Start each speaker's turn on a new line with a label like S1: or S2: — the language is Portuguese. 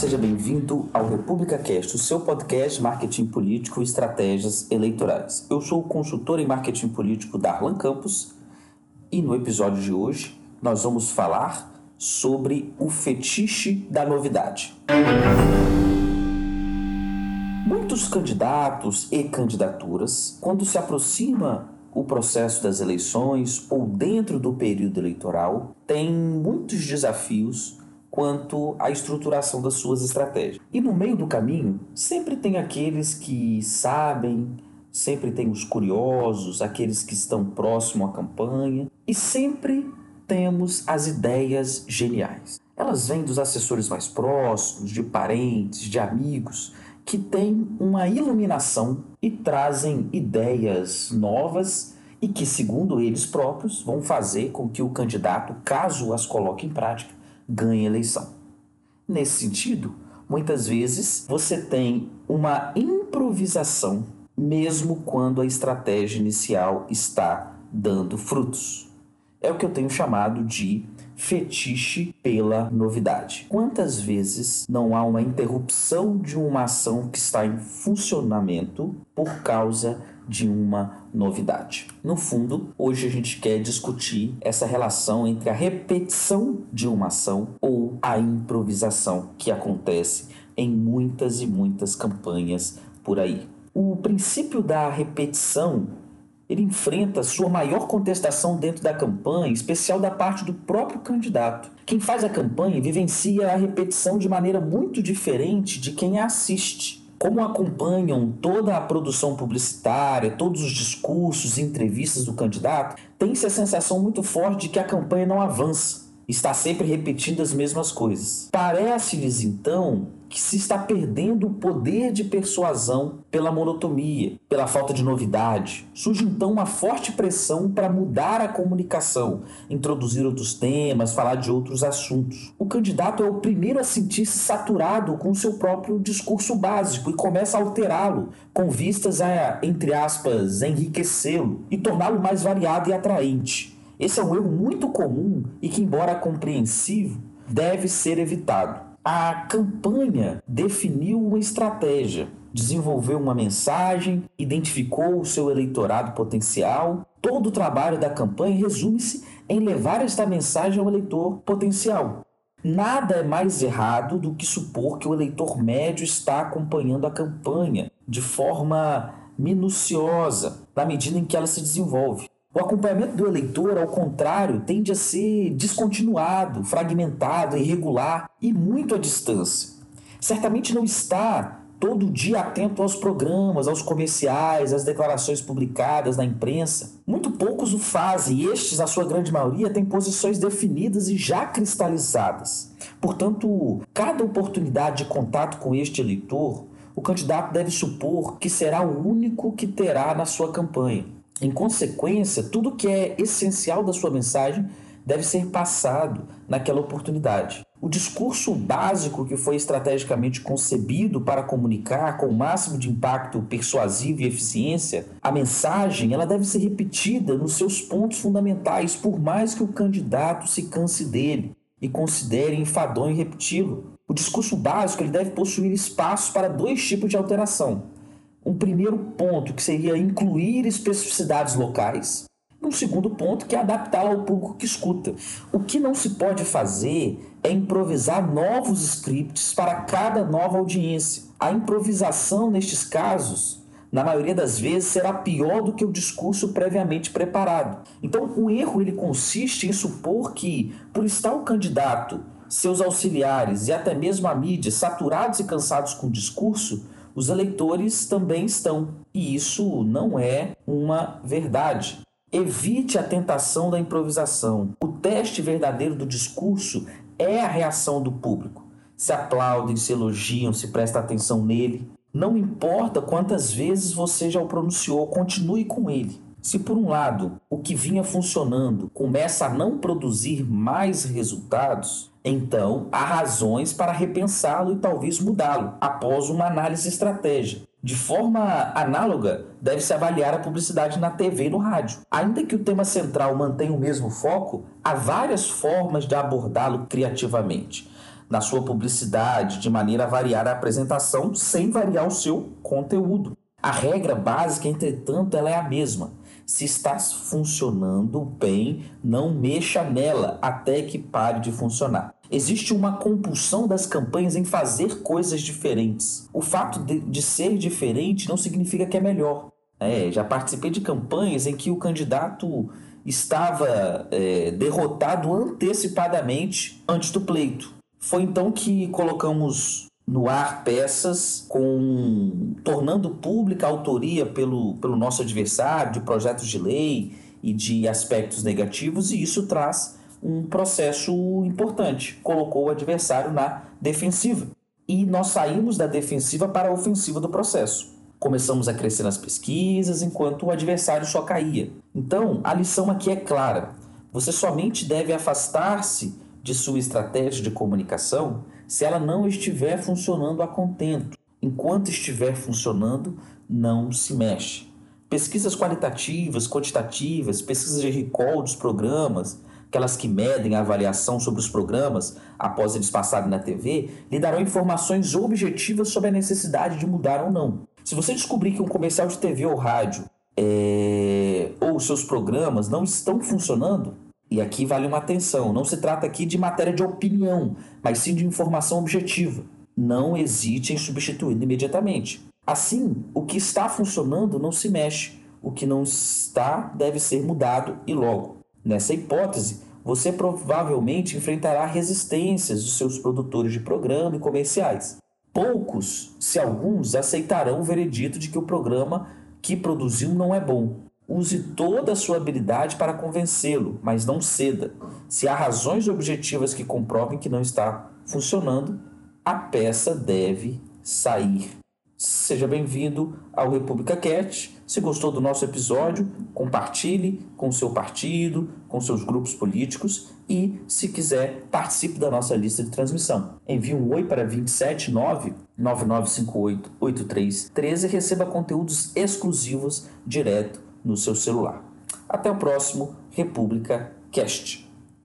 S1: seja bem-vindo ao República Cast, o seu podcast Marketing Político e Estratégias Eleitorais. Eu sou o consultor em marketing político Darlan Campos e no episódio de hoje nós vamos falar sobre o fetiche da novidade. Muitos candidatos e candidaturas, quando se aproxima o processo das eleições ou dentro do período eleitoral, têm muitos desafios quanto à estruturação das suas estratégias. E no meio do caminho, sempre tem aqueles que sabem, sempre tem os curiosos, aqueles que estão próximo à campanha, e sempre temos as ideias geniais. Elas vêm dos assessores mais próximos, de parentes, de amigos, que têm uma iluminação e trazem ideias novas e que, segundo eles próprios, vão fazer com que o candidato, caso as coloque em prática, ganhe a eleição. Nesse sentido, muitas vezes você tem uma improvisação, mesmo quando a estratégia inicial está dando frutos. É o que eu tenho chamado de fetiche pela novidade. Quantas vezes não há uma interrupção de uma ação que está em funcionamento por causa de uma novidade? No fundo, hoje a gente quer discutir essa relação entre a repetição de uma ação ou a improvisação que acontece em muitas e muitas campanhas por aí. O princípio da repetição ele enfrenta sua maior contestação dentro da campanha, especial da parte do próprio candidato. Quem faz a campanha vivencia a repetição de maneira muito diferente de quem a assiste. Como acompanham toda a produção publicitária, todos os discursos e entrevistas do candidato, tem-se a sensação muito forte de que a campanha não avança, está sempre repetindo as mesmas coisas. Parece-lhes então que se está perdendo o poder de persuasão pela monotonia, pela falta de novidade. Surge então uma forte pressão para mudar a comunicação, introduzir outros temas, falar de outros assuntos. O candidato é o primeiro a sentir-se saturado com o seu próprio discurso básico e começa a alterá-lo, com vistas a, entre aspas, enriquecê-lo e torná-lo mais variado e atraente. Esse é um erro muito comum e que, embora compreensivo, deve ser evitado. A campanha definiu uma estratégia, desenvolveu uma mensagem, identificou o seu eleitorado potencial. Todo o trabalho da campanha resume-se em levar esta mensagem ao eleitor potencial. Nada é mais errado do que supor que o eleitor médio está acompanhando a campanha de forma minuciosa, na medida em que ela se desenvolve. O acompanhamento do eleitor, ao contrário, tende a ser descontinuado, fragmentado, irregular e muito à distância. Certamente não está todo dia atento aos programas, aos comerciais, às declarações publicadas na imprensa. Muito poucos o fazem e estes, a sua grande maioria, têm posições definidas e já cristalizadas. Portanto, cada oportunidade de contato com este eleitor, o candidato deve supor que será o único que terá na sua campanha. Em consequência, tudo que é essencial da sua mensagem deve ser passado naquela oportunidade. O discurso básico que foi estrategicamente concebido para comunicar com o máximo de impacto persuasivo e eficiência, a mensagem, ela deve ser repetida nos seus pontos fundamentais, por mais que o candidato se canse dele e considere enfadonho repeti-lo. O discurso básico ele deve possuir espaço para dois tipos de alteração um primeiro ponto, que seria incluir especificidades locais, e um segundo ponto, que é adaptá-la ao público que escuta. O que não se pode fazer é improvisar novos scripts para cada nova audiência. A improvisação, nestes casos, na maioria das vezes, será pior do que o discurso previamente preparado. Então, o erro ele consiste em supor que, por estar o candidato, seus auxiliares e até mesmo a mídia saturados e cansados com o discurso, os eleitores também estão. E isso não é uma verdade. Evite a tentação da improvisação. O teste verdadeiro do discurso é a reação do público. Se aplaudem, se elogiam, se presta atenção nele. Não importa quantas vezes você já o pronunciou, continue com ele. Se por um lado o que vinha funcionando começa a não produzir mais resultados, então há razões para repensá-lo e talvez mudá-lo após uma análise estratégica. De forma análoga, deve-se avaliar a publicidade na TV e no rádio. Ainda que o tema central mantenha o mesmo foco, há várias formas de abordá-lo criativamente. na sua publicidade, de maneira a variar a apresentação sem variar o seu conteúdo. A regra básica, entretanto, ela é a mesma. Se está funcionando bem, não mexa nela até que pare de funcionar. Existe uma compulsão das campanhas em fazer coisas diferentes. O fato de, de ser diferente não significa que é melhor. É, já participei de campanhas em que o candidato estava é, derrotado antecipadamente antes do pleito. Foi então que colocamos no ar peças com tornando pública a autoria pelo, pelo nosso adversário de projetos de lei e de aspectos negativos e isso traz um processo importante. Colocou o adversário na defensiva. E nós saímos da defensiva para a ofensiva do processo. Começamos a crescer nas pesquisas enquanto o adversário só caía. Então, a lição aqui é clara. Você somente deve afastar-se de sua estratégia de comunicação se ela não estiver funcionando a contento. Enquanto estiver funcionando, não se mexe. Pesquisas qualitativas, quantitativas, pesquisas de recall dos programas, aquelas que medem a avaliação sobre os programas após eles passarem na TV, lhe darão informações objetivas sobre a necessidade de mudar ou não. Se você descobrir que um comercial de TV ou rádio é, ou seus programas não estão funcionando, e aqui vale uma atenção, não se trata aqui de matéria de opinião, mas sim de informação objetiva. Não hesite em substituí-lo imediatamente. Assim, o que está funcionando não se mexe, o que não está deve ser mudado e logo. Nessa hipótese, você provavelmente enfrentará resistências de seus produtores de programa e comerciais. Poucos, se alguns, aceitarão o veredito de que o programa que produziu não é bom. Use toda a sua habilidade para convencê-lo, mas não ceda. Se há razões objetivas que comprovem que não está funcionando, a peça deve sair. Seja bem-vindo ao República Cat. Se gostou do nosso episódio, compartilhe com seu partido, com seus grupos políticos e, se quiser, participe da nossa lista de transmissão. Envie um oi para 279 9958 8313 e receba conteúdos exclusivos direto no seu celular. Até o próximo República Cast.